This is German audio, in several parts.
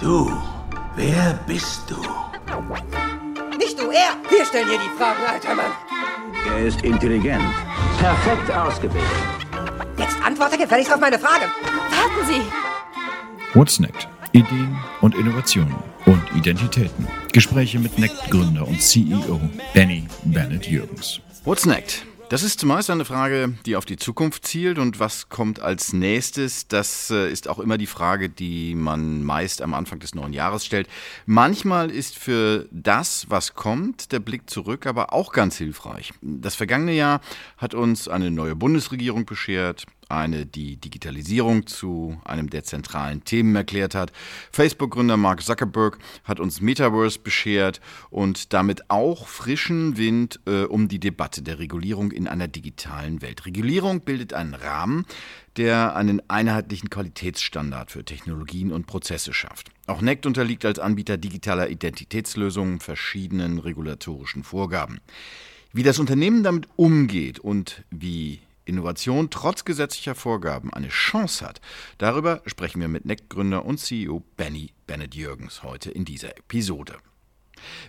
Du, wer bist du? Nicht du, er! Wir stellen hier die Fragen, alter Mann! Er ist intelligent. Perfekt ausgebildet. Jetzt antworte gefälligst auf meine Frage! Warten Sie! What's Next? Ideen und Innovationen und Identitäten. Gespräche mit NECT-Gründer und CEO Benny Bennett Jürgens. What's Next? Das ist zumeist eine Frage, die auf die Zukunft zielt und was kommt als nächstes, das äh, ist auch immer die Frage, die man meist am Anfang des neuen Jahres stellt. Manchmal ist für das, was kommt, der Blick zurück aber auch ganz hilfreich. Das vergangene Jahr hat uns eine neue Bundesregierung beschert, eine die Digitalisierung zu einem der zentralen Themen erklärt hat. Facebook-Gründer Mark Zuckerberg hat uns Metaverse beschert und damit auch frischen Wind äh, um die Debatte der Regulierung in einer digitalen Welt. Regulierung bildet einen Rahmen, der einen einheitlichen Qualitätsstandard für Technologien und Prozesse schafft. Auch NECT unterliegt als Anbieter digitaler Identitätslösungen verschiedenen regulatorischen Vorgaben. Wie das Unternehmen damit umgeht und wie Innovation trotz gesetzlicher Vorgaben eine Chance hat, darüber sprechen wir mit NECT-Gründer und CEO Benny Bennett Jürgens heute in dieser Episode.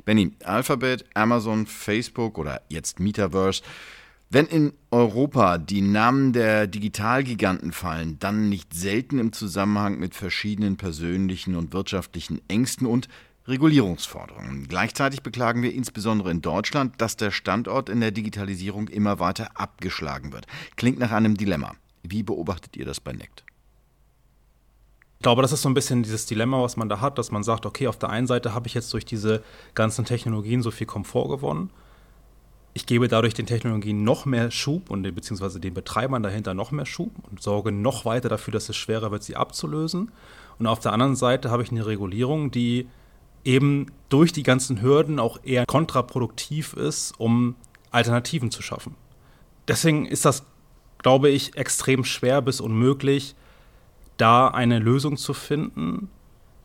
Benny, Alphabet, Amazon, Facebook oder jetzt Metaverse. Wenn in Europa die Namen der Digitalgiganten fallen, dann nicht selten im Zusammenhang mit verschiedenen persönlichen und wirtschaftlichen Ängsten und Regulierungsforderungen. Gleichzeitig beklagen wir insbesondere in Deutschland, dass der Standort in der Digitalisierung immer weiter abgeschlagen wird. Klingt nach einem Dilemma. Wie beobachtet ihr das bei NECT? Ich glaube, das ist so ein bisschen dieses Dilemma, was man da hat, dass man sagt, okay, auf der einen Seite habe ich jetzt durch diese ganzen Technologien so viel Komfort gewonnen. Ich gebe dadurch den Technologien noch mehr Schub und beziehungsweise den Betreibern dahinter noch mehr Schub und sorge noch weiter dafür, dass es schwerer wird, sie abzulösen. Und auf der anderen Seite habe ich eine Regulierung, die eben durch die ganzen Hürden auch eher kontraproduktiv ist, um Alternativen zu schaffen. Deswegen ist das, glaube ich, extrem schwer bis unmöglich, da eine Lösung zu finden,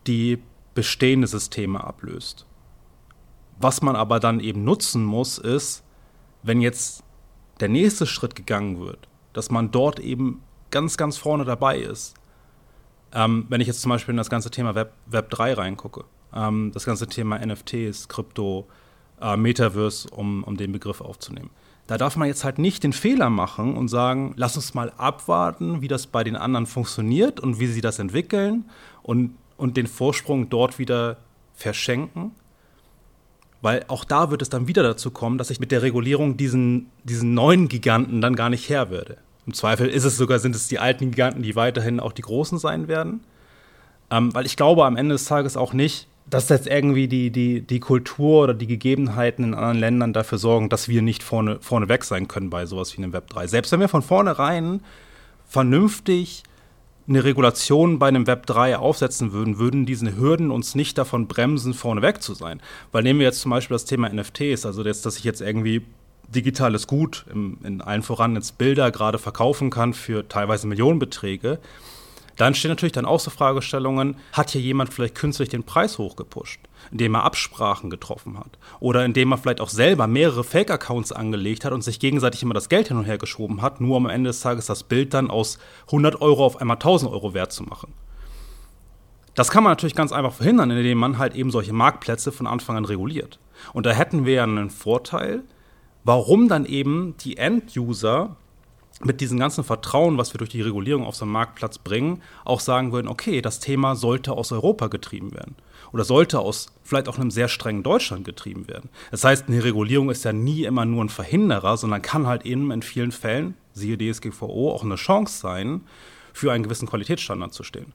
die bestehende Systeme ablöst. Was man aber dann eben nutzen muss, ist, wenn jetzt der nächste Schritt gegangen wird, dass man dort eben ganz, ganz vorne dabei ist. Ähm, wenn ich jetzt zum Beispiel in das ganze Thema Web, Web 3 reingucke ähm, das ganze Thema NFTs, Krypto, äh, Metaverse, um, um den Begriff aufzunehmen. Da darf man jetzt halt nicht den Fehler machen und sagen, lass uns mal abwarten, wie das bei den anderen funktioniert und wie sie das entwickeln und, und den Vorsprung dort wieder verschenken. Weil auch da wird es dann wieder dazu kommen, dass ich mit der Regulierung diesen, diesen neuen Giganten dann gar nicht Herr werde. Im Zweifel ist es sogar, sind es die alten Giganten, die weiterhin auch die Großen sein werden. Ähm, weil ich glaube am Ende des Tages auch nicht, dass jetzt irgendwie die, die, die Kultur oder die Gegebenheiten in anderen Ländern dafür sorgen, dass wir nicht vorne, vorne weg sein können bei sowas wie einem Web 3. Selbst wenn wir von vornherein vernünftig eine Regulation bei einem Web 3 aufsetzen würden, würden diese Hürden uns nicht davon bremsen, vorneweg zu sein. Weil nehmen wir jetzt zum Beispiel das Thema NFTs, also jetzt, dass ich jetzt irgendwie digitales Gut im, in allen voran jetzt Bilder gerade verkaufen kann für teilweise Millionenbeträge. Da entstehen natürlich dann auch so Fragestellungen, hat hier jemand vielleicht künstlich den Preis hochgepusht, indem er Absprachen getroffen hat oder indem er vielleicht auch selber mehrere Fake-Accounts angelegt hat und sich gegenseitig immer das Geld hin und her geschoben hat, nur um am Ende des Tages das Bild dann aus 100 Euro auf einmal 1000 Euro wert zu machen. Das kann man natürlich ganz einfach verhindern, indem man halt eben solche Marktplätze von Anfang an reguliert. Und da hätten wir ja einen Vorteil, warum dann eben die End-User mit diesem ganzen Vertrauen, was wir durch die Regulierung auf so einen Marktplatz bringen, auch sagen würden, okay, das Thema sollte aus Europa getrieben werden. Oder sollte aus vielleicht auch einem sehr strengen Deutschland getrieben werden. Das heißt, eine Regulierung ist ja nie immer nur ein Verhinderer, sondern kann halt eben in vielen Fällen, siehe DSGVO, auch eine Chance sein, für einen gewissen Qualitätsstandard zu stehen.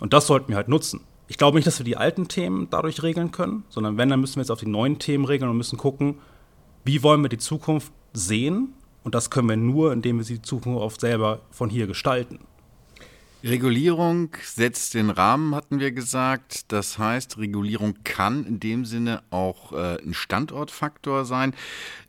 Und das sollten wir halt nutzen. Ich glaube nicht, dass wir die alten Themen dadurch regeln können, sondern wenn, dann müssen wir jetzt auf die neuen Themen regeln und müssen gucken, wie wollen wir die Zukunft sehen und das können wir nur, indem wir die Zukunft selber von hier gestalten. Regulierung setzt den Rahmen, hatten wir gesagt. Das heißt, Regulierung kann in dem Sinne auch äh, ein Standortfaktor sein.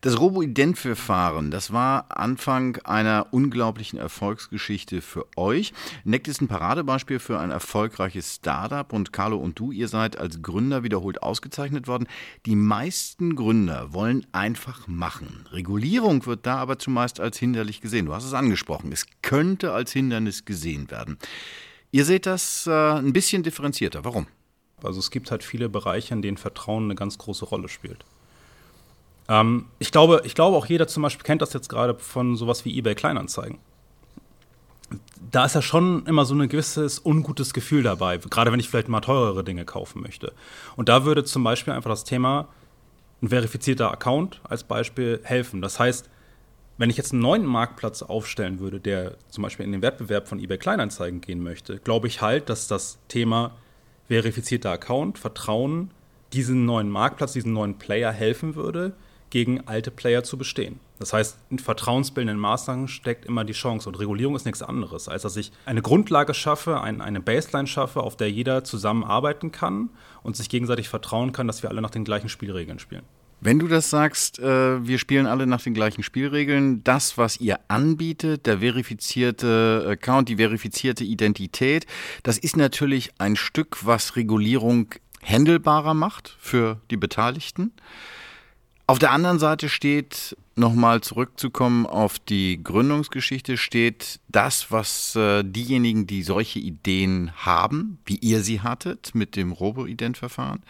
Das Robo-Ident-Verfahren, das war Anfang einer unglaublichen Erfolgsgeschichte für euch. Nect ist ein Paradebeispiel für ein erfolgreiches Startup und Carlo und du, ihr seid als Gründer wiederholt ausgezeichnet worden. Die meisten Gründer wollen einfach machen. Regulierung wird da aber zumeist als hinderlich gesehen. Du hast es angesprochen. Es könnte als Hindernis gesehen werden. Ihr seht das äh, ein bisschen differenzierter. Warum? Also es gibt halt viele Bereiche, in denen Vertrauen eine ganz große Rolle spielt. Ähm, ich, glaube, ich glaube, auch jeder zum Beispiel kennt das jetzt gerade von sowas wie eBay Kleinanzeigen. Da ist ja schon immer so ein gewisses ungutes Gefühl dabei, gerade wenn ich vielleicht mal teurere Dinge kaufen möchte. Und da würde zum Beispiel einfach das Thema ein verifizierter Account als Beispiel helfen. Das heißt, wenn ich jetzt einen neuen Marktplatz aufstellen würde, der zum Beispiel in den Wettbewerb von eBay Kleinanzeigen gehen möchte, glaube ich halt, dass das Thema verifizierter Account, Vertrauen, diesen neuen Marktplatz, diesen neuen Player helfen würde, gegen alte Player zu bestehen. Das heißt, in vertrauensbildenden Maßnahmen steckt immer die Chance und Regulierung ist nichts anderes, als dass ich eine Grundlage schaffe, ein, eine Baseline schaffe, auf der jeder zusammenarbeiten kann und sich gegenseitig vertrauen kann, dass wir alle nach den gleichen Spielregeln spielen. Wenn du das sagst, äh, wir spielen alle nach den gleichen Spielregeln, das, was ihr anbietet, der verifizierte Account, die verifizierte Identität, das ist natürlich ein Stück, was Regulierung händelbarer macht für die Beteiligten. Auf der anderen Seite steht, nochmal zurückzukommen auf die Gründungsgeschichte, steht das, was äh, diejenigen, die solche Ideen haben, wie ihr sie hattet mit dem Robo-Ident-Verfahren,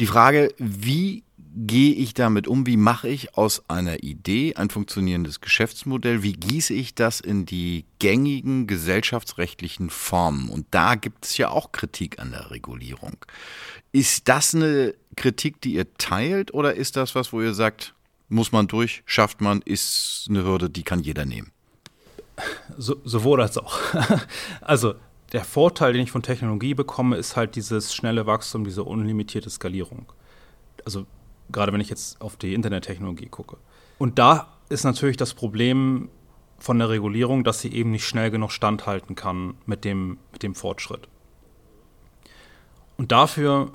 die Frage, wie gehe ich damit um? Wie mache ich aus einer Idee ein funktionierendes Geschäftsmodell? Wie gieße ich das in die gängigen gesellschaftsrechtlichen Formen? Und da gibt es ja auch Kritik an der Regulierung. Ist das eine Kritik, die ihr teilt, oder ist das was, wo ihr sagt, muss man durch, schafft man, ist eine Hürde, die kann jeder nehmen? So, sowohl als auch. also der Vorteil, den ich von Technologie bekomme, ist halt dieses schnelle Wachstum, diese unlimitierte Skalierung. Also gerade wenn ich jetzt auf die Internettechnologie gucke. Und da ist natürlich das Problem von der Regulierung, dass sie eben nicht schnell genug standhalten kann mit dem, mit dem Fortschritt. Und dafür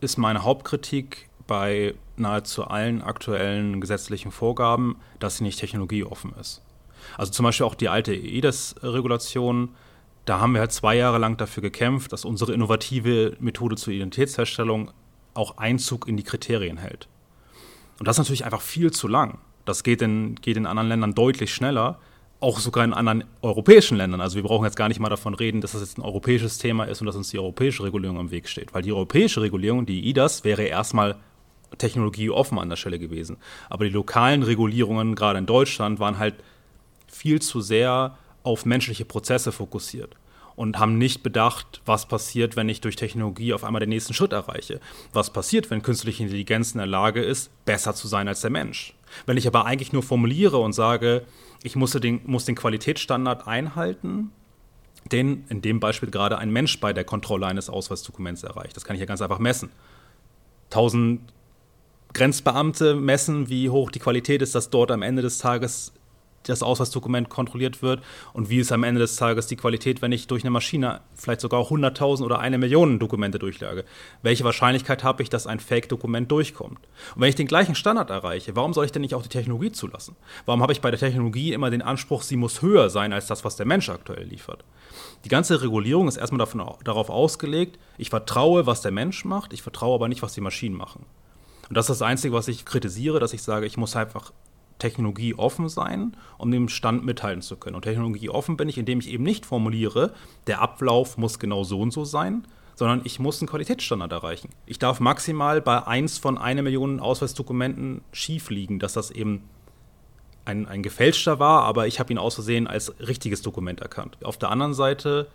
ist meine Hauptkritik bei nahezu allen aktuellen gesetzlichen Vorgaben, dass sie nicht technologieoffen ist. Also zum Beispiel auch die alte EIDES-Regulation, da haben wir halt zwei Jahre lang dafür gekämpft, dass unsere innovative Methode zur Identitätsherstellung auch Einzug in die Kriterien hält. Und das ist natürlich einfach viel zu lang. Das geht in, geht in anderen Ländern deutlich schneller, auch sogar in anderen europäischen Ländern. Also wir brauchen jetzt gar nicht mal davon reden, dass das jetzt ein europäisches Thema ist und dass uns die europäische Regulierung am Weg steht. Weil die europäische Regulierung, die IDAS, wäre erstmal technologieoffen an der Stelle gewesen. Aber die lokalen Regulierungen, gerade in Deutschland, waren halt viel zu sehr auf menschliche Prozesse fokussiert und haben nicht bedacht, was passiert, wenn ich durch Technologie auf einmal den nächsten Schritt erreiche. Was passiert, wenn künstliche Intelligenz in der Lage ist, besser zu sein als der Mensch. Wenn ich aber eigentlich nur formuliere und sage, ich muss den, muss den Qualitätsstandard einhalten, den in dem Beispiel gerade ein Mensch bei der Kontrolle eines Ausweisdokuments erreicht. Das kann ich ja ganz einfach messen. 1000 Grenzbeamte messen, wie hoch die Qualität ist, dass dort am Ende des Tages das Ausweisdokument kontrolliert wird und wie ist am Ende des Tages die Qualität, wenn ich durch eine Maschine vielleicht sogar 100.000 oder eine Million Dokumente durchlage. Welche Wahrscheinlichkeit habe ich, dass ein Fake-Dokument durchkommt? Und wenn ich den gleichen Standard erreiche, warum soll ich denn nicht auch die Technologie zulassen? Warum habe ich bei der Technologie immer den Anspruch, sie muss höher sein als das, was der Mensch aktuell liefert? Die ganze Regulierung ist erstmal davon, darauf ausgelegt, ich vertraue, was der Mensch macht, ich vertraue aber nicht, was die Maschinen machen. Und das ist das Einzige, was ich kritisiere, dass ich sage, ich muss einfach Technologie offen sein, um dem Stand mithalten zu können. Und Technologie offen bin ich, indem ich eben nicht formuliere, der Ablauf muss genau so und so sein, sondern ich muss einen Qualitätsstandard erreichen. Ich darf maximal bei eins von einer Million Ausweisdokumenten schief liegen, dass das eben ein, ein gefälschter war, aber ich habe ihn aus Versehen als richtiges Dokument erkannt. Auf der anderen Seite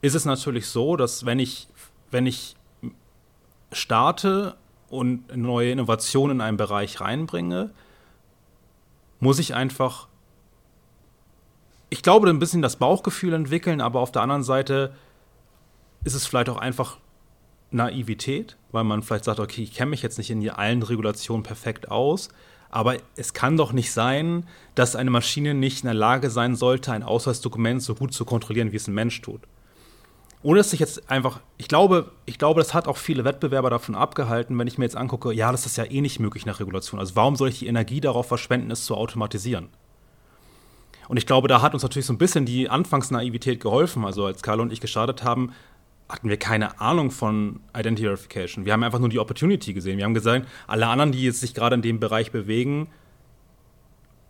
ist es natürlich so, dass wenn ich, wenn ich starte und neue Innovationen in einen Bereich reinbringe, muss ich einfach, ich glaube, ein bisschen das Bauchgefühl entwickeln, aber auf der anderen Seite ist es vielleicht auch einfach Naivität, weil man vielleicht sagt, okay, ich kenne mich jetzt nicht in allen Regulationen perfekt aus, aber es kann doch nicht sein, dass eine Maschine nicht in der Lage sein sollte, ein Ausweisdokument so gut zu kontrollieren, wie es ein Mensch tut ohne dass ich jetzt einfach, ich glaube, ich glaube, das hat auch viele Wettbewerber davon abgehalten, wenn ich mir jetzt angucke, ja, das ist ja eh nicht möglich nach Regulation. Also warum soll ich die Energie darauf verschwenden, es zu automatisieren? Und ich glaube, da hat uns natürlich so ein bisschen die Anfangsnaivität geholfen. Also als Carlo und ich gestartet haben, hatten wir keine Ahnung von Identity Verification. Wir haben einfach nur die Opportunity gesehen. Wir haben gesagt, alle anderen, die jetzt sich gerade in dem Bereich bewegen,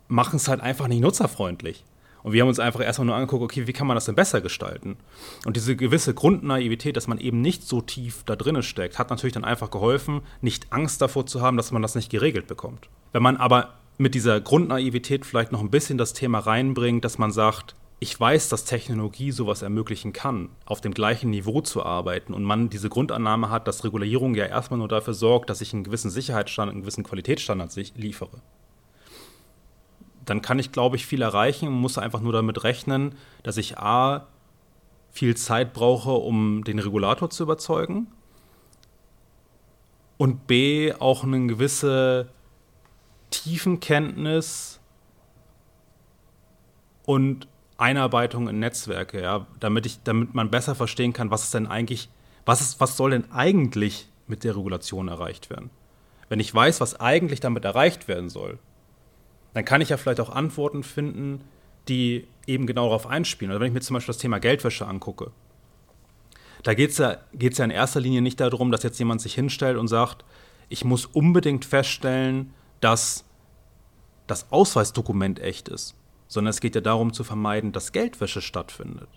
machen es halt einfach nicht nutzerfreundlich. Und wir haben uns einfach erstmal nur angeguckt, okay, wie kann man das denn besser gestalten? Und diese gewisse Grundnaivität, dass man eben nicht so tief da drinne steckt, hat natürlich dann einfach geholfen, nicht Angst davor zu haben, dass man das nicht geregelt bekommt. Wenn man aber mit dieser Grundnaivität vielleicht noch ein bisschen das Thema reinbringt, dass man sagt, ich weiß, dass Technologie sowas ermöglichen kann, auf dem gleichen Niveau zu arbeiten und man diese Grundannahme hat, dass Regulierung ja erstmal nur dafür sorgt, dass ich einen gewissen Sicherheitsstandard, einen gewissen Qualitätsstandard liefere. Dann kann ich, glaube ich, viel erreichen und muss einfach nur damit rechnen, dass ich A, viel Zeit brauche, um den Regulator zu überzeugen und B, auch eine gewisse Tiefenkenntnis und Einarbeitung in Netzwerke, ja, damit ich, damit man besser verstehen kann, was ist denn eigentlich, was ist, was soll denn eigentlich mit der Regulation erreicht werden? Wenn ich weiß, was eigentlich damit erreicht werden soll, dann kann ich ja vielleicht auch Antworten finden, die eben genau darauf einspielen. Also wenn ich mir zum Beispiel das Thema Geldwäsche angucke, da geht es ja, ja in erster Linie nicht darum, dass jetzt jemand sich hinstellt und sagt, ich muss unbedingt feststellen, dass das Ausweisdokument echt ist sondern es geht ja darum zu vermeiden, dass Geldwäsche stattfindet.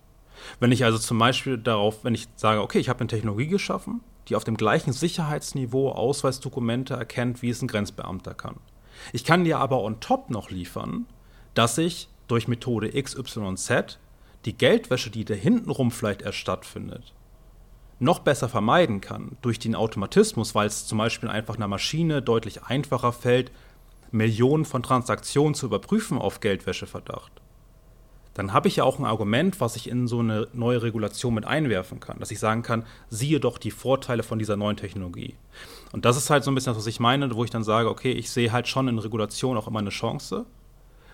Wenn ich also zum Beispiel darauf, wenn ich sage, okay, ich habe eine Technologie geschaffen, die auf dem gleichen Sicherheitsniveau Ausweisdokumente erkennt, wie es ein Grenzbeamter kann. Ich kann dir aber on top noch liefern, dass ich durch Methode XYZ die Geldwäsche, die da hintenrum vielleicht erst stattfindet, noch besser vermeiden kann durch den Automatismus, weil es zum Beispiel einfach einer Maschine deutlich einfacher fällt, Millionen von Transaktionen zu überprüfen auf Geldwäscheverdacht, dann habe ich ja auch ein Argument, was ich in so eine neue Regulation mit einwerfen kann, dass ich sagen kann, siehe doch die Vorteile von dieser neuen Technologie. Und das ist halt so ein bisschen das, was ich meine, wo ich dann sage, okay, ich sehe halt schon in Regulation auch immer eine Chance,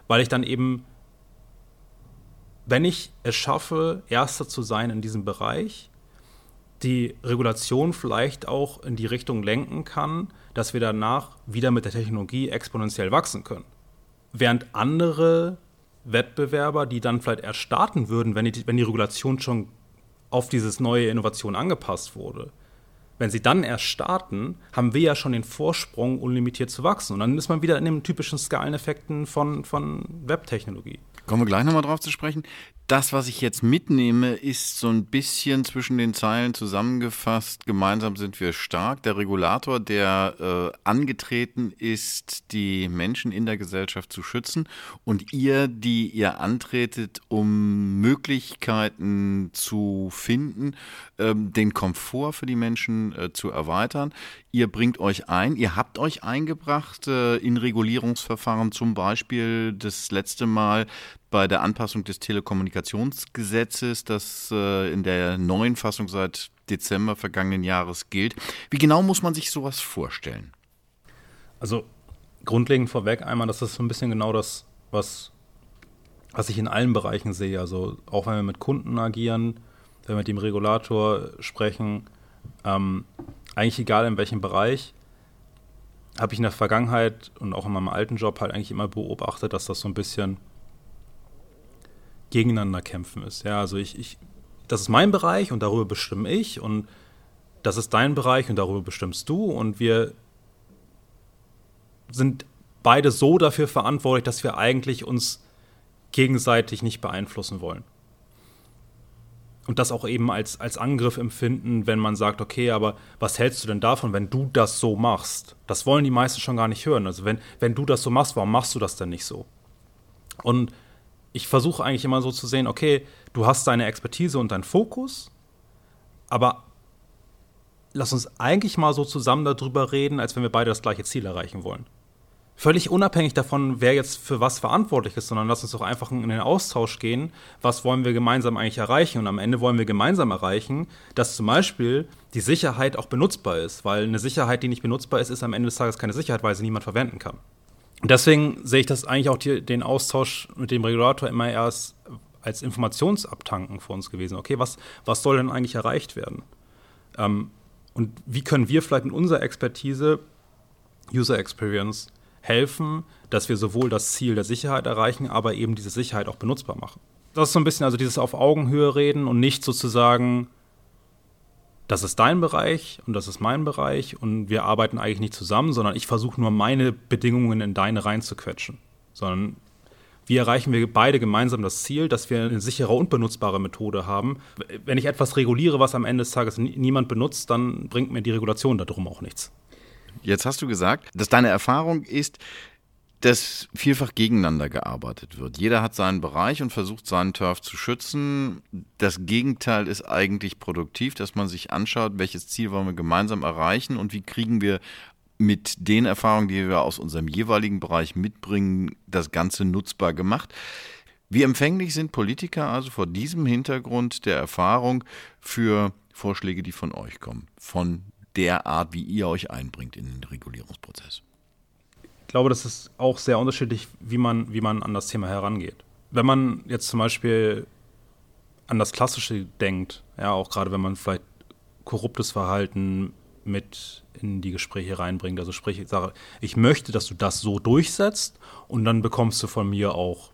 weil ich dann eben, wenn ich es schaffe, Erster zu sein in diesem Bereich, die Regulation vielleicht auch in die Richtung lenken kann, dass wir danach wieder mit der Technologie exponentiell wachsen können. Während andere Wettbewerber, die dann vielleicht erst starten würden, wenn die, wenn die Regulation schon auf dieses neue Innovation angepasst wurde, wenn sie dann erst starten, haben wir ja schon den Vorsprung, unlimitiert zu wachsen. Und dann ist man wieder in den typischen Skaleneffekten von, von Webtechnologie. Kommen wir gleich nochmal drauf zu sprechen. Das, was ich jetzt mitnehme, ist so ein bisschen zwischen den Zeilen zusammengefasst. Gemeinsam sind wir stark. Der Regulator, der äh, angetreten ist, die Menschen in der Gesellschaft zu schützen und ihr, die ihr antretet, um Möglichkeiten zu finden, äh, den Komfort für die Menschen äh, zu erweitern. Ihr bringt euch ein, ihr habt euch eingebracht äh, in Regulierungsverfahren, zum Beispiel das letzte Mal bei der Anpassung des Telekommunikationsgesetzes, das äh, in der neuen Fassung seit Dezember vergangenen Jahres gilt. Wie genau muss man sich sowas vorstellen? Also grundlegend vorweg einmal, das ist so ein bisschen genau das, was, was ich in allen Bereichen sehe. Also auch wenn wir mit Kunden agieren, wenn wir mit dem Regulator sprechen, ähm, eigentlich egal in welchem Bereich, habe ich in der Vergangenheit und auch in meinem alten Job halt eigentlich immer beobachtet, dass das so ein bisschen gegeneinander kämpfen ist. Ja, also ich, ich, das ist mein Bereich und darüber bestimme ich und das ist dein Bereich und darüber bestimmst du und wir sind beide so dafür verantwortlich, dass wir eigentlich uns gegenseitig nicht beeinflussen wollen. Und das auch eben als, als Angriff empfinden, wenn man sagt, okay, aber was hältst du denn davon, wenn du das so machst? Das wollen die meisten schon gar nicht hören. Also wenn, wenn du das so machst, warum machst du das denn nicht so? Und ich versuche eigentlich immer so zu sehen, okay, du hast deine Expertise und deinen Fokus, aber lass uns eigentlich mal so zusammen darüber reden, als wenn wir beide das gleiche Ziel erreichen wollen. Völlig unabhängig davon, wer jetzt für was verantwortlich ist, sondern lass uns doch einfach in den Austausch gehen, was wollen wir gemeinsam eigentlich erreichen. Und am Ende wollen wir gemeinsam erreichen, dass zum Beispiel die Sicherheit auch benutzbar ist, weil eine Sicherheit, die nicht benutzbar ist, ist am Ende des Tages keine Sicherheit, weil sie niemand verwenden kann deswegen sehe ich das eigentlich auch die, den Austausch mit dem Regulator immer erst als Informationsabtanken für uns gewesen. Okay, was, was soll denn eigentlich erreicht werden? Ähm, und wie können wir vielleicht in unserer Expertise, User Experience, helfen, dass wir sowohl das Ziel der Sicherheit erreichen, aber eben diese Sicherheit auch benutzbar machen? Das ist so ein bisschen also dieses auf Augenhöhe reden und nicht sozusagen das ist dein Bereich und das ist mein Bereich und wir arbeiten eigentlich nicht zusammen, sondern ich versuche nur meine Bedingungen in deine reinzuquetschen. Sondern wie erreichen wir beide gemeinsam das Ziel, dass wir eine sichere und benutzbare Methode haben. Wenn ich etwas reguliere, was am Ende des Tages niemand benutzt, dann bringt mir die Regulation darum auch nichts. Jetzt hast du gesagt, dass deine Erfahrung ist, dass vielfach gegeneinander gearbeitet wird. Jeder hat seinen Bereich und versucht, seinen Turf zu schützen. Das Gegenteil ist eigentlich produktiv, dass man sich anschaut, welches Ziel wollen wir gemeinsam erreichen und wie kriegen wir mit den Erfahrungen, die wir aus unserem jeweiligen Bereich mitbringen, das Ganze nutzbar gemacht. Wie empfänglich sind Politiker also vor diesem Hintergrund der Erfahrung für Vorschläge, die von euch kommen, von der Art, wie ihr euch einbringt in den Regulierungsprozess? Ich glaube, das ist auch sehr unterschiedlich, wie man, wie man an das Thema herangeht. Wenn man jetzt zum Beispiel an das Klassische denkt, ja, auch gerade wenn man vielleicht korruptes Verhalten mit in die Gespräche reinbringt. Also sprich, ich sage, ich möchte, dass du das so durchsetzt und dann bekommst du von mir auch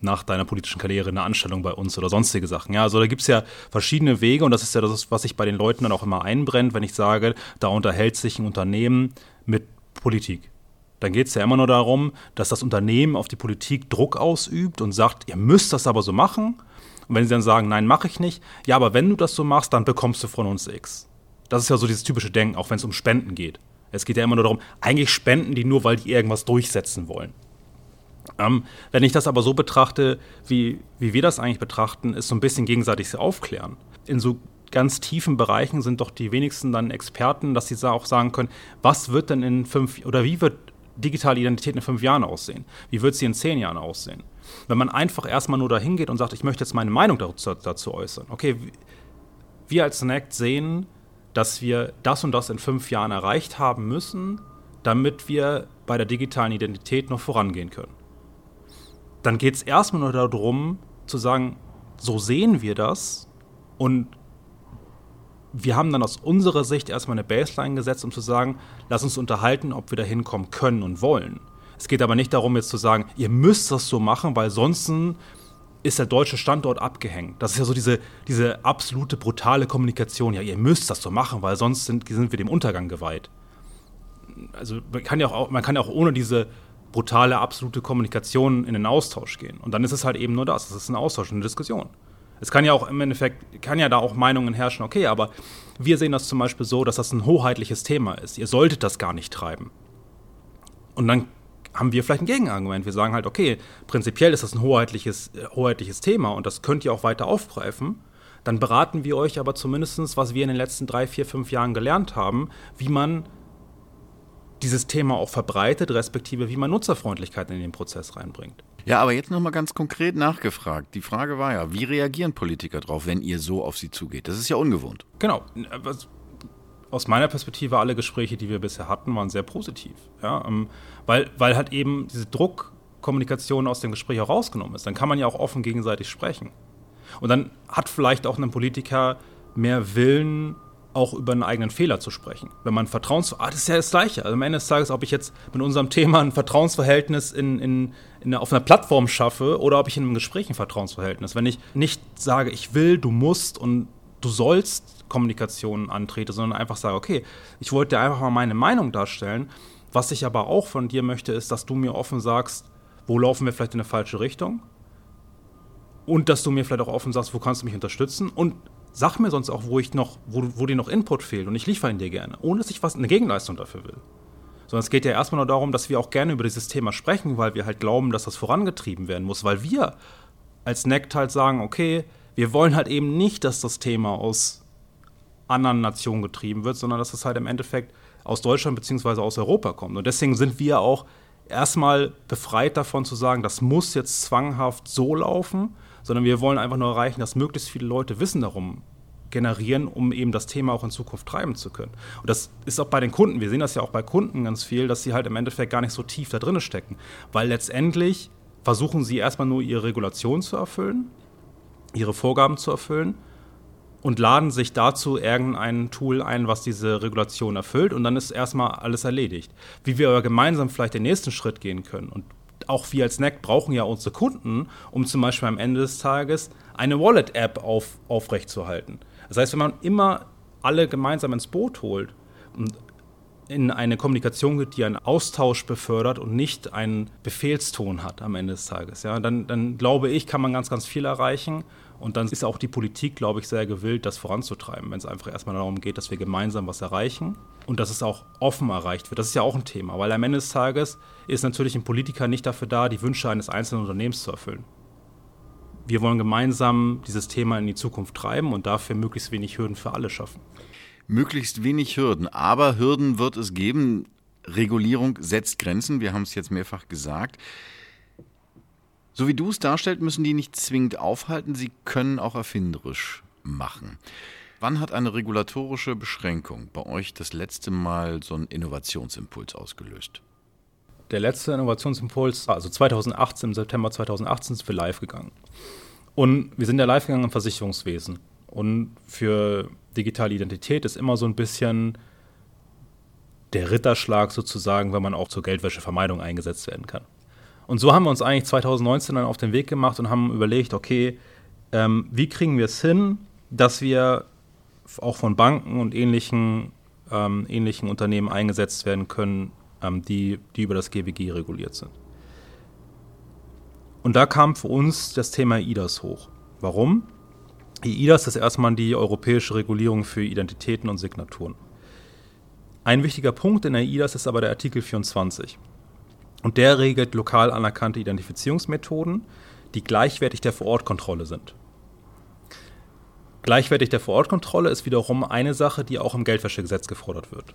nach deiner politischen Karriere eine Anstellung bei uns oder sonstige Sachen. Ja, also da gibt es ja verschiedene Wege und das ist ja das, was sich bei den Leuten dann auch immer einbrennt, wenn ich sage, da unterhält sich ein Unternehmen mit Politik. Dann geht es ja immer nur darum, dass das Unternehmen auf die Politik Druck ausübt und sagt, ihr müsst das aber so machen. Und wenn sie dann sagen, nein, mache ich nicht, ja, aber wenn du das so machst, dann bekommst du von uns X. Das ist ja so dieses typische Denken, auch wenn es um Spenden geht. Es geht ja immer nur darum, eigentlich spenden die nur, weil die irgendwas durchsetzen wollen. Ähm, wenn ich das aber so betrachte, wie, wie wir das eigentlich betrachten, ist so ein bisschen gegenseitig aufklären. In so ganz tiefen Bereichen sind doch die wenigsten dann Experten, dass sie auch sagen können, was wird denn in fünf oder wie wird digitale Identität in fünf Jahren aussehen? Wie wird sie in zehn Jahren aussehen? Wenn man einfach erstmal nur dahin geht und sagt, ich möchte jetzt meine Meinung dazu, dazu äußern. Okay, wir als Snack sehen, dass wir das und das in fünf Jahren erreicht haben müssen, damit wir bei der digitalen Identität noch vorangehen können. Dann geht es erstmal nur darum, zu sagen, so sehen wir das und wir haben dann aus unserer Sicht erstmal eine Baseline gesetzt, um zu sagen, lass uns unterhalten, ob wir da hinkommen können und wollen. Es geht aber nicht darum, jetzt zu sagen, ihr müsst das so machen, weil sonst ist der deutsche Standort abgehängt. Das ist ja so diese, diese absolute brutale Kommunikation. Ja, ihr müsst das so machen, weil sonst sind, sind wir dem Untergang geweiht. Also man kann ja auch, man kann ja auch ohne diese brutale, absolute Kommunikation in den Austausch gehen. Und dann ist es halt eben nur das. Es ist ein Austausch, eine Diskussion. Es kann ja auch im Endeffekt, kann ja da auch Meinungen herrschen, okay, aber wir sehen das zum Beispiel so, dass das ein hoheitliches Thema ist. Ihr solltet das gar nicht treiben. Und dann haben wir vielleicht ein Gegenargument. Wir sagen halt, okay, prinzipiell ist das ein hoheitliches, äh, hoheitliches Thema und das könnt ihr auch weiter aufgreifen. Dann beraten wir euch aber zumindest, was wir in den letzten drei, vier, fünf Jahren gelernt haben, wie man dieses Thema auch verbreitet, respektive wie man Nutzerfreundlichkeit in den Prozess reinbringt. Ja, aber jetzt nochmal ganz konkret nachgefragt. Die Frage war ja, wie reagieren Politiker drauf, wenn ihr so auf sie zugeht? Das ist ja ungewohnt. Genau aus meiner Perspektive alle Gespräche, die wir bisher hatten, waren sehr positiv. Ja, ähm, weil, weil halt eben diese Druckkommunikation aus dem Gespräch auch rausgenommen ist. Dann kann man ja auch offen gegenseitig sprechen. Und dann hat vielleicht auch ein Politiker mehr Willen, auch über einen eigenen Fehler zu sprechen. Wenn man Vertrauens... Ah, das ist ja das Gleiche. Also am Ende des Tages, ob ich jetzt mit unserem Thema ein Vertrauensverhältnis in, in, in, auf einer Plattform schaffe oder ob ich in einem Gespräch ein Vertrauensverhältnis. Wenn ich nicht sage, ich will, du musst und du sollst Kommunikation antrete, sondern einfach sage, okay, ich wollte dir einfach mal meine Meinung darstellen. Was ich aber auch von dir möchte, ist, dass du mir offen sagst, wo laufen wir vielleicht in eine falsche Richtung? Und dass du mir vielleicht auch offen sagst, wo kannst du mich unterstützen? Und sag mir sonst auch, wo ich noch, wo, wo dir noch Input fehlt und ich liefere ihn dir gerne, ohne dass ich was eine Gegenleistung dafür will. Sondern es geht ja erstmal nur darum, dass wir auch gerne über dieses Thema sprechen, weil wir halt glauben, dass das vorangetrieben werden muss, weil wir als NECT halt sagen, okay, wir wollen halt eben nicht, dass das Thema aus anderen Nationen getrieben wird, sondern dass es halt im Endeffekt aus Deutschland bzw. aus Europa kommt. Und deswegen sind wir auch erstmal befreit davon zu sagen, das muss jetzt zwanghaft so laufen, sondern wir wollen einfach nur erreichen, dass möglichst viele Leute Wissen darum generieren, um eben das Thema auch in Zukunft treiben zu können. Und das ist auch bei den Kunden, wir sehen das ja auch bei Kunden ganz viel, dass sie halt im Endeffekt gar nicht so tief da drin stecken, weil letztendlich versuchen sie erstmal nur ihre Regulation zu erfüllen, ihre Vorgaben zu erfüllen und laden sich dazu irgendein Tool ein, was diese Regulation erfüllt und dann ist erstmal alles erledigt. Wie wir aber gemeinsam vielleicht den nächsten Schritt gehen können und auch wir als NEC brauchen ja unsere Kunden, um zum Beispiel am Ende des Tages eine Wallet-App auf, aufrechtzuerhalten. Das heißt, wenn man immer alle gemeinsam ins Boot holt und in eine Kommunikation geht, die einen Austausch befördert und nicht einen Befehlston hat am Ende des Tages, ja, dann, dann glaube ich, kann man ganz, ganz viel erreichen. Und dann ist auch die Politik, glaube ich, sehr gewillt, das voranzutreiben, wenn es einfach erstmal darum geht, dass wir gemeinsam was erreichen und dass es auch offen erreicht wird. Das ist ja auch ein Thema, weil am Ende des Tages ist natürlich ein Politiker nicht dafür da, die Wünsche eines einzelnen Unternehmens zu erfüllen. Wir wollen gemeinsam dieses Thema in die Zukunft treiben und dafür möglichst wenig Hürden für alle schaffen. Möglichst wenig Hürden, aber Hürden wird es geben. Regulierung setzt Grenzen, wir haben es jetzt mehrfach gesagt. So wie du es darstellst, müssen die nicht zwingend aufhalten, sie können auch erfinderisch machen. Wann hat eine regulatorische Beschränkung bei euch das letzte Mal so einen Innovationsimpuls ausgelöst? Der letzte Innovationsimpuls, also 2018, im September 2018 sind wir live gegangen. Und wir sind ja live gegangen im Versicherungswesen. Und für digitale Identität ist immer so ein bisschen der Ritterschlag sozusagen, wenn man auch zur Geldwäschevermeidung eingesetzt werden kann. Und so haben wir uns eigentlich 2019 dann auf den Weg gemacht und haben überlegt, okay, ähm, wie kriegen wir es hin, dass wir auch von Banken und ähnlichen, ähm, ähnlichen Unternehmen eingesetzt werden können, ähm, die, die über das GWG reguliert sind. Und da kam für uns das Thema IDAS hoch. Warum? Die IDAS ist erstmal die europäische Regulierung für Identitäten und Signaturen. Ein wichtiger Punkt in der IDAS ist aber der Artikel 24. Und der regelt lokal anerkannte Identifizierungsmethoden, die gleichwertig der Vorortkontrolle sind. Gleichwertig der Vorortkontrolle ist wiederum eine Sache, die auch im Geldwäschegesetz gefordert wird.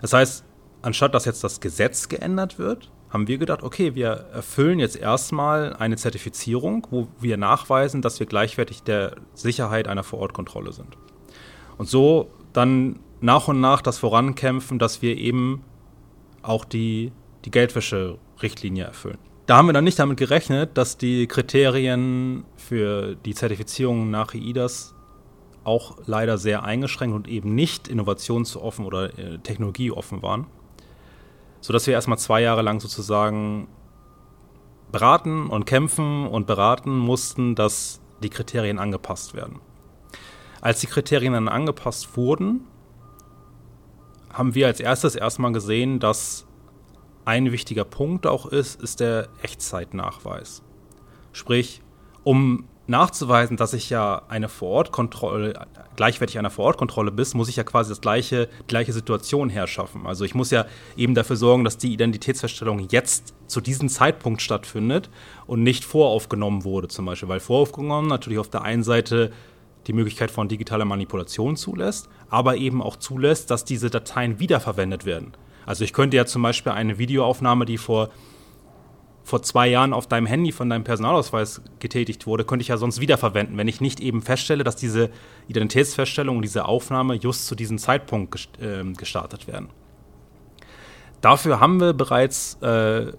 Das heißt, anstatt dass jetzt das Gesetz geändert wird, haben wir gedacht, okay, wir erfüllen jetzt erstmal eine Zertifizierung, wo wir nachweisen, dass wir gleichwertig der Sicherheit einer Vorortkontrolle sind. Und so dann nach und nach das vorankämpfen, dass wir eben auch die die Geldwäsche-Richtlinie erfüllen. Da haben wir dann nicht damit gerechnet, dass die Kriterien für die Zertifizierung nach EIDAS auch leider sehr eingeschränkt und eben nicht innovationsoffen oder äh, technologieoffen waren. Sodass wir erstmal zwei Jahre lang sozusagen beraten und kämpfen und beraten mussten, dass die Kriterien angepasst werden. Als die Kriterien dann angepasst wurden, haben wir als erstes erstmal gesehen, dass ein wichtiger Punkt auch ist, ist der Echtzeitnachweis. Sprich, um nachzuweisen, dass ich ja eine Vorortkontrolle, gleichwertig einer Vorortkontrolle bin, muss ich ja quasi das gleiche, gleiche Situation herschaffen. Also ich muss ja eben dafür sorgen, dass die Identitätsfeststellung jetzt zu diesem Zeitpunkt stattfindet und nicht voraufgenommen wurde zum Beispiel. Weil voraufgenommen natürlich auf der einen Seite die Möglichkeit von digitaler Manipulation zulässt, aber eben auch zulässt, dass diese Dateien wiederverwendet werden. Also ich könnte ja zum Beispiel eine Videoaufnahme, die vor, vor zwei Jahren auf deinem Handy von deinem Personalausweis getätigt wurde, könnte ich ja sonst wiederverwenden, wenn ich nicht eben feststelle, dass diese Identitätsfeststellung und diese Aufnahme just zu diesem Zeitpunkt äh, gestartet werden. Dafür haben wir bereits äh,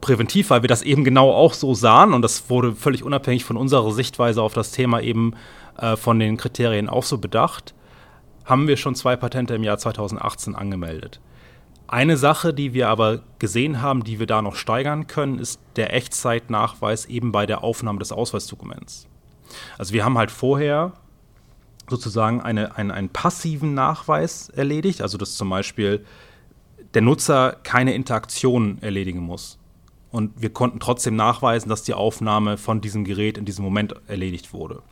präventiv, weil wir das eben genau auch so sahen und das wurde völlig unabhängig von unserer Sichtweise auf das Thema eben äh, von den Kriterien auch so bedacht, haben wir schon zwei Patente im Jahr 2018 angemeldet. Eine Sache, die wir aber gesehen haben, die wir da noch steigern können, ist der Echtzeitnachweis eben bei der Aufnahme des Ausweisdokuments. Also wir haben halt vorher sozusagen eine, eine, einen passiven Nachweis erledigt, also dass zum Beispiel der Nutzer keine Interaktion erledigen muss. Und wir konnten trotzdem nachweisen, dass die Aufnahme von diesem Gerät in diesem Moment erledigt wurde.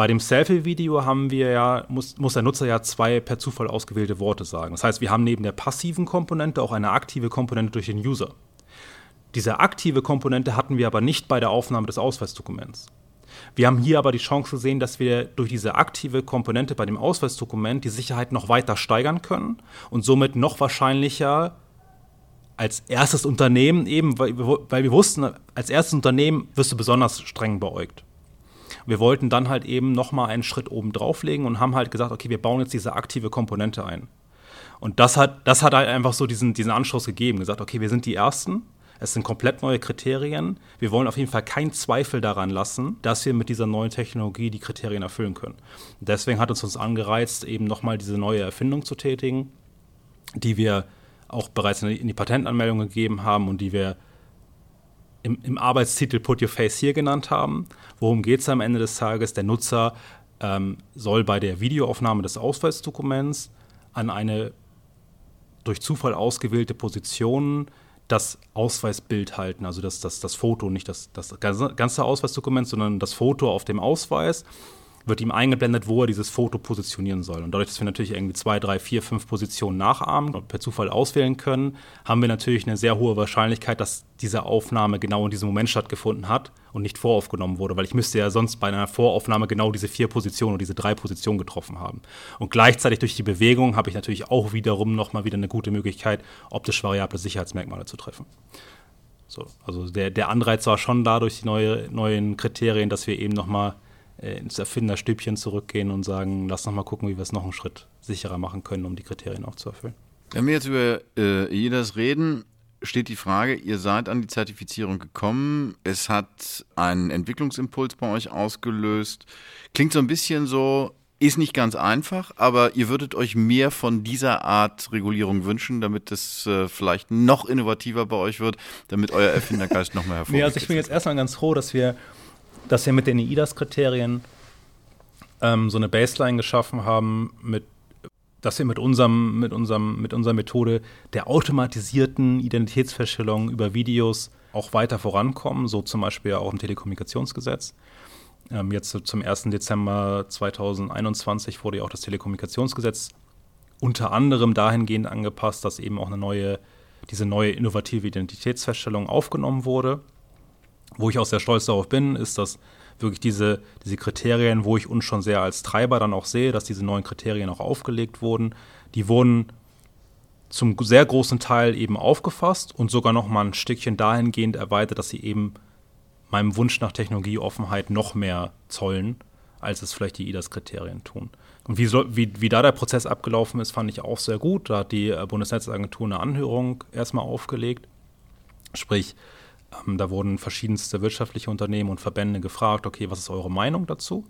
Bei dem Selfie-Video haben wir ja, muss, muss der Nutzer ja zwei per Zufall ausgewählte Worte sagen. Das heißt, wir haben neben der passiven Komponente auch eine aktive Komponente durch den User. Diese aktive Komponente hatten wir aber nicht bei der Aufnahme des Ausweisdokuments. Wir haben hier aber die Chance gesehen, dass wir durch diese aktive Komponente bei dem Ausweisdokument die Sicherheit noch weiter steigern können und somit noch wahrscheinlicher als erstes Unternehmen eben, weil, weil wir wussten, als erstes Unternehmen wirst du besonders streng beäugt. Wir wollten dann halt eben nochmal einen Schritt oben drauflegen und haben halt gesagt, okay, wir bauen jetzt diese aktive Komponente ein. Und das hat, das hat halt einfach so diesen, diesen Anschluss gegeben, gesagt, okay, wir sind die Ersten, es sind komplett neue Kriterien. Wir wollen auf jeden Fall keinen Zweifel daran lassen, dass wir mit dieser neuen Technologie die Kriterien erfüllen können. deswegen hat es uns angereizt, eben nochmal diese neue Erfindung zu tätigen, die wir auch bereits in die Patentanmeldung gegeben haben und die wir im, im, Arbeitstitel Put Your Face hier genannt haben. Worum geht es am Ende des Tages? Der Nutzer ähm, soll bei der Videoaufnahme des Ausweisdokuments an eine durch Zufall ausgewählte Positionen das Ausweisbild halten, also das, das, das Foto, nicht das, das ganze Ausweisdokument, sondern das Foto auf dem Ausweis wird ihm eingeblendet, wo er dieses Foto positionieren soll. Und dadurch, dass wir natürlich irgendwie zwei, drei, vier, fünf Positionen nachahmen und per Zufall auswählen können, haben wir natürlich eine sehr hohe Wahrscheinlichkeit, dass diese Aufnahme genau in diesem Moment stattgefunden hat und nicht voraufgenommen wurde, weil ich müsste ja sonst bei einer Voraufnahme genau diese vier Positionen oder diese drei Positionen getroffen haben. Und gleichzeitig durch die Bewegung habe ich natürlich auch wiederum nochmal wieder eine gute Möglichkeit, optisch variable Sicherheitsmerkmale zu treffen. So, also der, der Anreiz war schon da durch die neue, neuen Kriterien, dass wir eben nochmal ins Erfinderstübchen zurückgehen und sagen, lass noch mal gucken, wie wir es noch einen Schritt sicherer machen können, um die Kriterien auch zu erfüllen. Wenn wir jetzt über äh, jedes reden, steht die Frage, ihr seid an die Zertifizierung gekommen, es hat einen Entwicklungsimpuls bei euch ausgelöst. Klingt so ein bisschen so, ist nicht ganz einfach, aber ihr würdet euch mehr von dieser Art Regulierung wünschen, damit es äh, vielleicht noch innovativer bei euch wird, damit euer Erfindergeist noch mehr hervorgeht. Nee, also ich bin jetzt erstmal ganz froh, dass wir dass wir mit den EIDAS-Kriterien ähm, so eine Baseline geschaffen haben, mit, dass wir mit, unserem, mit, unserem, mit unserer Methode der automatisierten Identitätsfeststellung über Videos auch weiter vorankommen, so zum Beispiel auch im Telekommunikationsgesetz. Ähm, jetzt zum 1. Dezember 2021 wurde ja auch das Telekommunikationsgesetz unter anderem dahingehend angepasst, dass eben auch eine neue, diese neue innovative Identitätsfeststellung aufgenommen wurde. Wo ich auch sehr stolz darauf bin, ist, dass wirklich diese, diese Kriterien, wo ich uns schon sehr als Treiber dann auch sehe, dass diese neuen Kriterien auch aufgelegt wurden, die wurden zum sehr großen Teil eben aufgefasst und sogar noch mal ein Stückchen dahingehend erweitert, dass sie eben meinem Wunsch nach Technologieoffenheit noch mehr zollen, als es vielleicht die IDAS-Kriterien tun. Und wie, wie, wie da der Prozess abgelaufen ist, fand ich auch sehr gut. Da hat die äh, Bundesnetzagentur eine Anhörung erstmal aufgelegt. Sprich, ähm, da wurden verschiedenste wirtschaftliche Unternehmen und Verbände gefragt, okay, was ist eure Meinung dazu?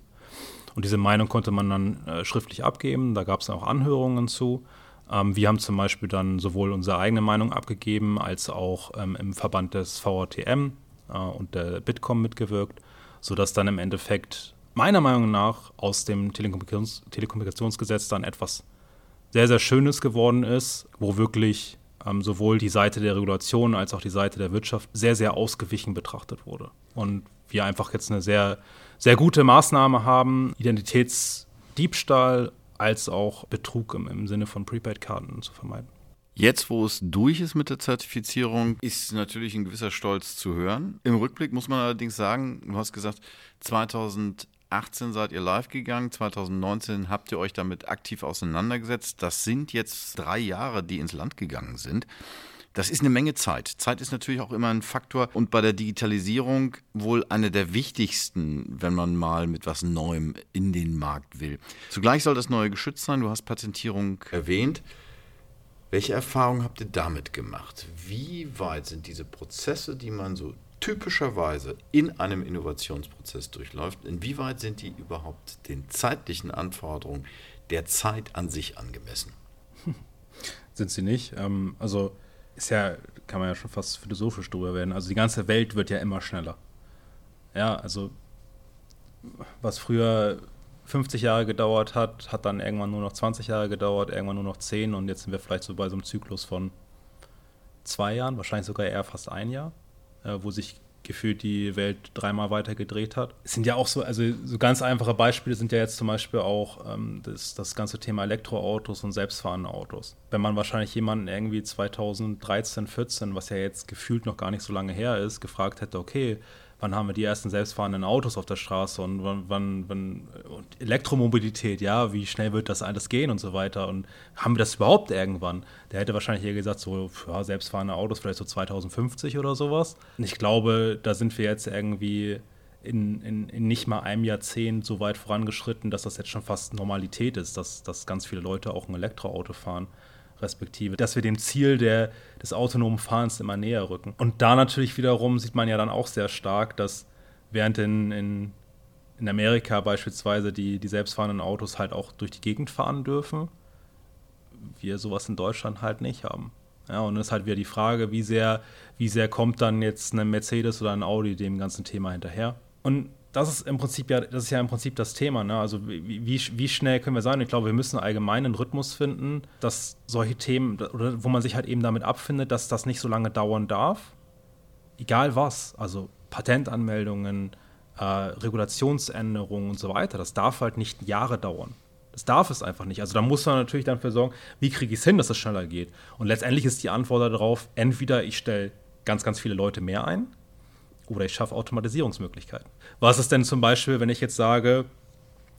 Und diese Meinung konnte man dann äh, schriftlich abgeben. Da gab es auch Anhörungen zu. Ähm, wir haben zum Beispiel dann sowohl unsere eigene Meinung abgegeben, als auch ähm, im Verband des VRTM äh, und der Bitkom mitgewirkt, sodass dann im Endeffekt meiner Meinung nach aus dem Telekommunikations Telekommunikationsgesetz dann etwas sehr, sehr Schönes geworden ist, wo wirklich ähm, sowohl die Seite der Regulation als auch die Seite der Wirtschaft sehr, sehr ausgewichen betrachtet wurde. Und wir einfach jetzt eine sehr, sehr gute Maßnahme haben, Identitätsdiebstahl als auch Betrug im, im Sinne von Prepaid-Karten zu vermeiden. Jetzt, wo es durch ist mit der Zertifizierung, ist natürlich ein gewisser Stolz zu hören. Im Rückblick muss man allerdings sagen, du hast gesagt, 2000 2018 seid ihr live gegangen, 2019 habt ihr euch damit aktiv auseinandergesetzt. Das sind jetzt drei Jahre, die ins Land gegangen sind. Das ist eine Menge Zeit. Zeit ist natürlich auch immer ein Faktor und bei der Digitalisierung wohl einer der wichtigsten, wenn man mal mit was Neuem in den Markt will. Zugleich soll das neue geschützt sein. Du hast Patentierung erwähnt. Welche Erfahrungen habt ihr damit gemacht? Wie weit sind diese Prozesse, die man so typischerweise in einem Innovationsprozess durchläuft, inwieweit sind die überhaupt den zeitlichen Anforderungen der Zeit an sich angemessen? Sind sie nicht. Ähm, also ist ja, kann man ja schon fast philosophisch drüber werden. Also die ganze Welt wird ja immer schneller. Ja, also was früher 50 Jahre gedauert hat, hat dann irgendwann nur noch 20 Jahre gedauert, irgendwann nur noch 10 und jetzt sind wir vielleicht so bei so einem Zyklus von zwei Jahren, wahrscheinlich sogar eher fast ein Jahr äh, wo sich gefühlt die Welt dreimal weiter gedreht hat. Es sind ja auch so, also so ganz einfache Beispiele sind ja jetzt zum Beispiel auch ähm, das, das ganze Thema Elektroautos und selbstfahrende Autos. Wenn man wahrscheinlich jemanden irgendwie 2013, 14, was ja jetzt gefühlt noch gar nicht so lange her ist, gefragt hätte, okay, wann haben wir die ersten selbstfahrenden Autos auf der Straße und wann, wann, wann und Elektromobilität, ja, wie schnell wird das alles gehen und so weiter und haben wir das überhaupt irgendwann? Der hätte wahrscheinlich eher gesagt, so, ja, selbstfahrende Autos vielleicht so 2050 oder sowas. Und ich glaube, da sind wir jetzt irgendwie in, in, in, nicht mal einem Jahrzehnt so weit vorangeschritten, dass das jetzt schon fast Normalität ist, dass, dass ganz viele Leute auch ein Elektroauto fahren respektive, dass wir dem Ziel der, des autonomen Fahrens immer näher rücken. Und da natürlich wiederum sieht man ja dann auch sehr stark, dass während in, in, in Amerika beispielsweise die, die selbstfahrenden Autos halt auch durch die Gegend fahren dürfen, wir sowas in Deutschland halt nicht haben. Ja, und es ist halt wieder die Frage, wie sehr, wie sehr kommt dann jetzt ein Mercedes oder ein Audi dem ganzen Thema hinterher. Und das ist im Prinzip ja, das ist ja im Prinzip das Thema. Ne? Also wie, wie, wie schnell können wir sein? Ich glaube, wir müssen allgemein einen Rhythmus finden, dass solche Themen, oder wo man sich halt eben damit abfindet, dass das nicht so lange dauern darf. Egal was. Also Patentanmeldungen, äh, Regulationsänderungen und so weiter. Das darf halt nicht Jahre dauern. Das darf es einfach nicht. Also da muss man natürlich dann für sorgen, wie kriege ich es hin, dass es schneller geht. Und letztendlich ist die Antwort darauf, entweder ich stelle ganz, ganz viele Leute mehr ein oder ich schaffe Automatisierungsmöglichkeiten. Was ist denn zum Beispiel, wenn ich jetzt sage,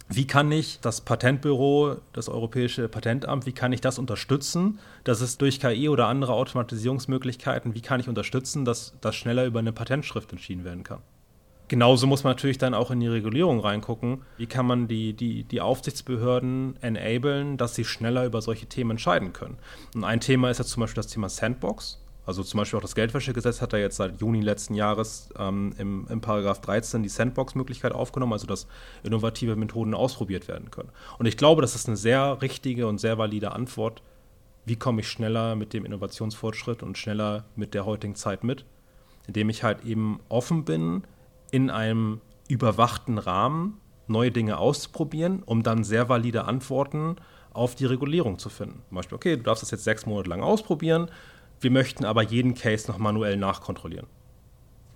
wie kann ich das Patentbüro, das Europäische Patentamt, wie kann ich das unterstützen, dass es durch KI oder andere Automatisierungsmöglichkeiten, wie kann ich unterstützen, dass das schneller über eine Patentschrift entschieden werden kann? Genauso muss man natürlich dann auch in die Regulierung reingucken. Wie kann man die, die, die Aufsichtsbehörden enablen, dass sie schneller über solche Themen entscheiden können? Und ein Thema ist ja zum Beispiel das Thema Sandbox. Also zum Beispiel auch das Geldwäschegesetz hat ja jetzt seit Juni letzten Jahres ähm, im, im Paragraph 13 die Sandbox-Möglichkeit aufgenommen, also dass innovative Methoden ausprobiert werden können. Und ich glaube, das ist eine sehr richtige und sehr valide Antwort. Wie komme ich schneller mit dem Innovationsfortschritt und schneller mit der heutigen Zeit mit? Indem ich halt eben offen bin, in einem überwachten Rahmen neue Dinge auszuprobieren, um dann sehr valide Antworten auf die Regulierung zu finden. Zum Beispiel, okay, du darfst das jetzt sechs Monate lang ausprobieren, wir möchten aber jeden Case noch manuell nachkontrollieren.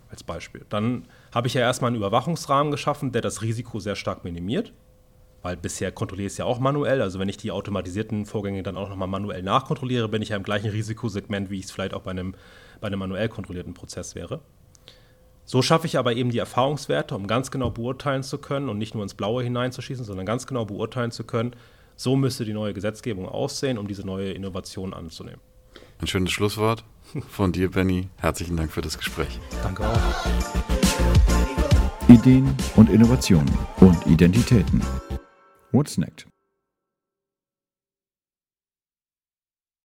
Als Beispiel. Dann habe ich ja erstmal einen Überwachungsrahmen geschaffen, der das Risiko sehr stark minimiert. Weil bisher kontrolliere ich es ja auch manuell. Also wenn ich die automatisierten Vorgänge dann auch nochmal manuell nachkontrolliere, bin ich ja im gleichen Risikosegment, wie ich es vielleicht auch bei einem, bei einem manuell kontrollierten Prozess wäre. So schaffe ich aber eben die Erfahrungswerte, um ganz genau beurteilen zu können und nicht nur ins Blaue hineinzuschießen, sondern ganz genau beurteilen zu können, so müsste die neue Gesetzgebung aussehen, um diese neue Innovation anzunehmen. Ein schönes Schlusswort von dir, Benny. Herzlichen Dank für das Gespräch. Danke auch. Ideen und Innovationen und Identitäten. What's next?